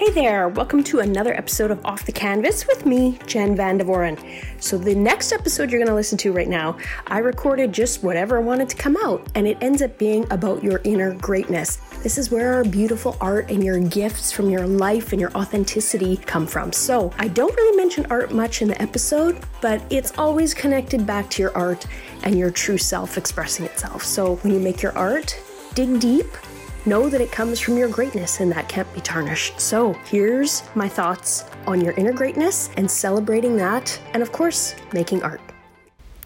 Hey there, welcome to another episode of Off the Canvas with me, Jen Van Devoren. So, the next episode you're going to listen to right now, I recorded just whatever I wanted to come out, and it ends up being about your inner greatness. This is where our beautiful art and your gifts from your life and your authenticity come from. So, I don't really mention art much in the episode, but it's always connected back to your art and your true self expressing itself. So, when you make your art, dig deep Know that it comes from your greatness and that can't be tarnished. So, here's my thoughts on your inner greatness and celebrating that, and of course, making art.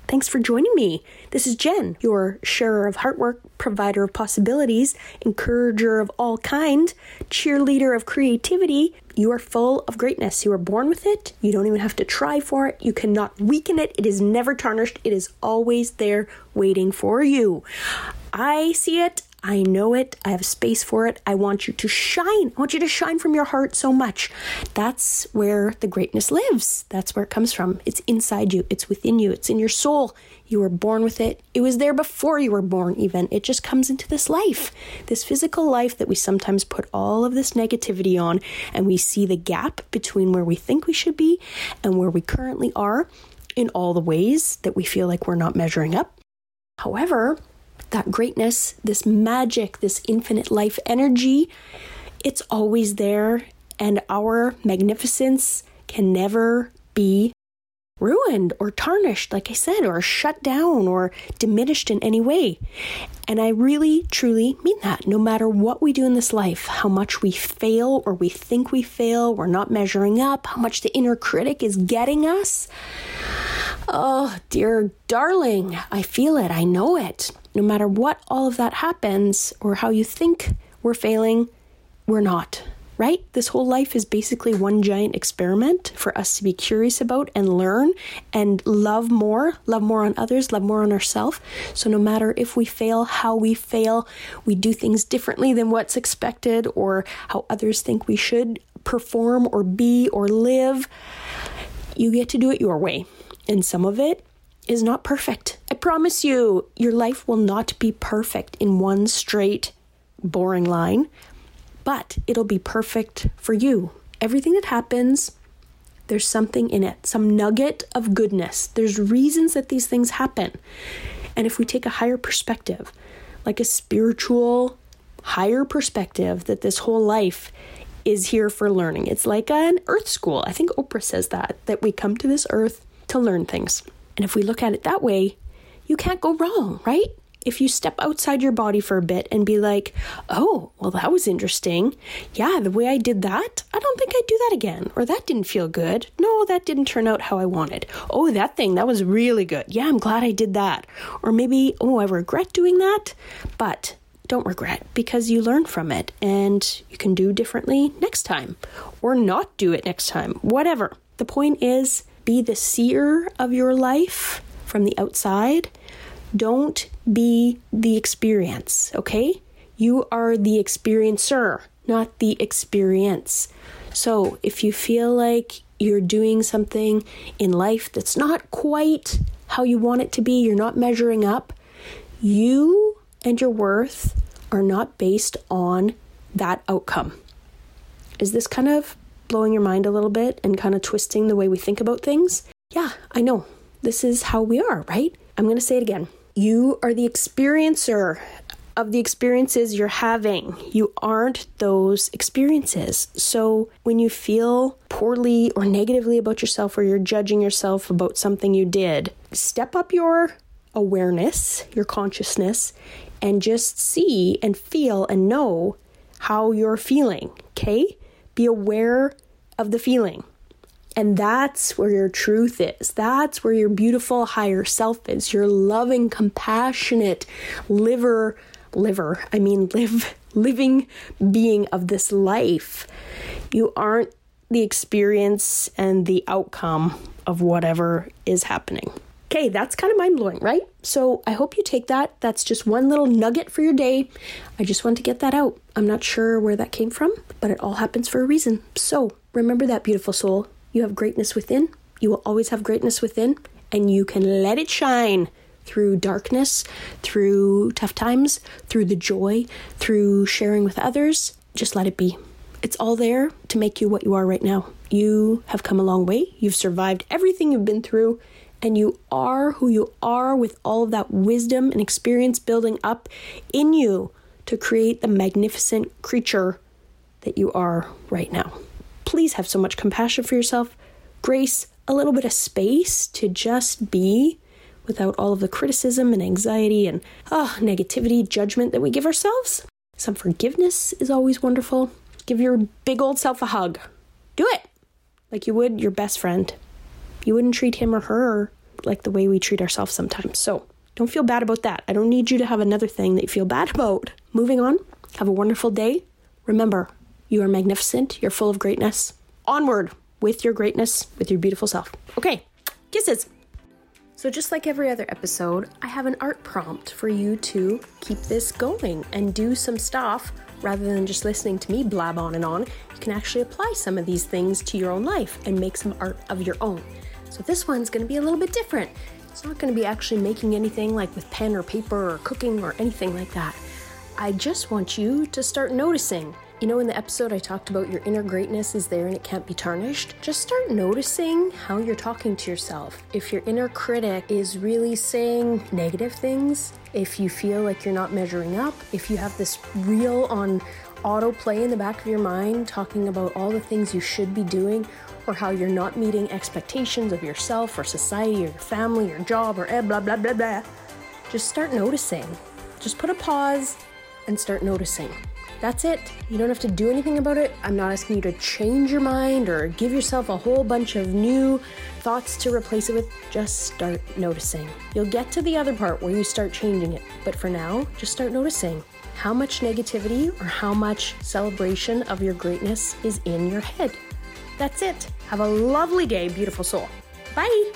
Thanks for joining me. This is Jen, your sharer of heartwork, provider of possibilities, encourager of all kind, cheerleader of creativity. You are full of greatness. You are born with it. You don't even have to try for it. You cannot weaken it. It is never tarnished. It is always there waiting for you. I see it. I know it. I have space for it. I want you to shine. I want you to shine from your heart so much. That's where the greatness lives. That's where it comes from. It's inside you, it's within you, it's in your soul. You were born with it. It was there before you were born, even. It just comes into this life, this physical life that we sometimes put all of this negativity on, and we see the gap between where we think we should be and where we currently are in all the ways that we feel like we're not measuring up. However, that greatness, this magic, this infinite life energy, it's always there, and our magnificence can never be ruined or tarnished, like I said, or shut down or diminished in any way. And I really, truly mean that. No matter what we do in this life, how much we fail or we think we fail, we're not measuring up, how much the inner critic is getting us. Oh, dear darling, I feel it, I know it no matter what all of that happens or how you think we're failing, we're not, right? This whole life is basically one giant experiment for us to be curious about and learn and love more, love more on others, love more on ourselves. So, no matter if we fail, how we fail, we do things differently than what's expected or how others think we should perform or be or live, you get to do it your way. And some of it is not perfect. I promise you, your life will not be perfect in one straight, boring line, but it'll be perfect for you. Everything that happens, there's something in it, some nugget of goodness. There's reasons that these things happen. And if we take a higher perspective, like a spiritual, higher perspective, that this whole life is here for learning. It's like an earth school. I think Oprah says that, that we come to this earth to learn things. And if we look at it that way, you can't go wrong, right? If you step outside your body for a bit and be like, oh, well, that was interesting. Yeah, the way I did that, I don't think I'd do that again. Or that didn't feel good. No, that didn't turn out how I wanted. Oh, that thing, that was really good. Yeah, I'm glad I did that. Or maybe, oh, I regret doing that. But don't regret because you learn from it and you can do differently next time or not do it next time. Whatever. The point is, be the seer of your life from the outside. Don't be the experience, okay? You are the experiencer, not the experience. So if you feel like you're doing something in life that's not quite how you want it to be, you're not measuring up, you and your worth are not based on that outcome. Is this kind of blowing your mind a little bit and kind of twisting the way we think about things? Yeah, I know. This is how we are, right? I'm going to say it again. You are the experiencer of the experiences you're having. You aren't those experiences. So when you feel poorly or negatively about yourself or you're judging yourself about something you did, step up your awareness, your consciousness, and just see and feel and know how you're feeling, okay? Be aware of the feeling. And that's where your truth is. That's where your beautiful higher self is. Your loving, compassionate liver, liver, I mean, live, living being of this life. You aren't the experience and the outcome of whatever is happening. Okay, that's kind of mind blowing, right? So I hope you take that. That's just one little nugget for your day. I just want to get that out. I'm not sure where that came from, but it all happens for a reason. So remember that, beautiful soul. You have greatness within. You will always have greatness within, and you can let it shine through darkness, through tough times, through the joy, through sharing with others. Just let it be. It's all there to make you what you are right now. You have come a long way. You've survived everything you've been through, and you are who you are with all of that wisdom and experience building up in you to create the magnificent creature that you are right now. Please have so much compassion for yourself, grace, a little bit of space to just be without all of the criticism and anxiety and oh, negativity, judgment that we give ourselves. Some forgiveness is always wonderful. Give your big old self a hug. Do it like you would your best friend. You wouldn't treat him or her like the way we treat ourselves sometimes. So don't feel bad about that. I don't need you to have another thing that you feel bad about. Moving on, have a wonderful day. Remember, you are magnificent, you're full of greatness. Onward with your greatness, with your beautiful self. Okay, kisses. So, just like every other episode, I have an art prompt for you to keep this going and do some stuff rather than just listening to me blab on and on. You can actually apply some of these things to your own life and make some art of your own. So, this one's gonna be a little bit different. It's not gonna be actually making anything like with pen or paper or cooking or anything like that. I just want you to start noticing you know, in the episode I talked about your inner greatness is there and it can't be tarnished. Just start noticing how you're talking to yourself. If your inner critic is really saying negative things, if you feel like you're not measuring up, if you have this reel on autoplay in the back of your mind talking about all the things you should be doing or how you're not meeting expectations of yourself or society or your family or job or eh, blah blah blah blah, just start noticing. Just put a pause and start noticing. That's it. You don't have to do anything about it. I'm not asking you to change your mind or give yourself a whole bunch of new thoughts to replace it with. Just start noticing. You'll get to the other part where you start changing it. But for now, just start noticing how much negativity or how much celebration of your greatness is in your head. That's it. Have a lovely day, beautiful soul. Bye.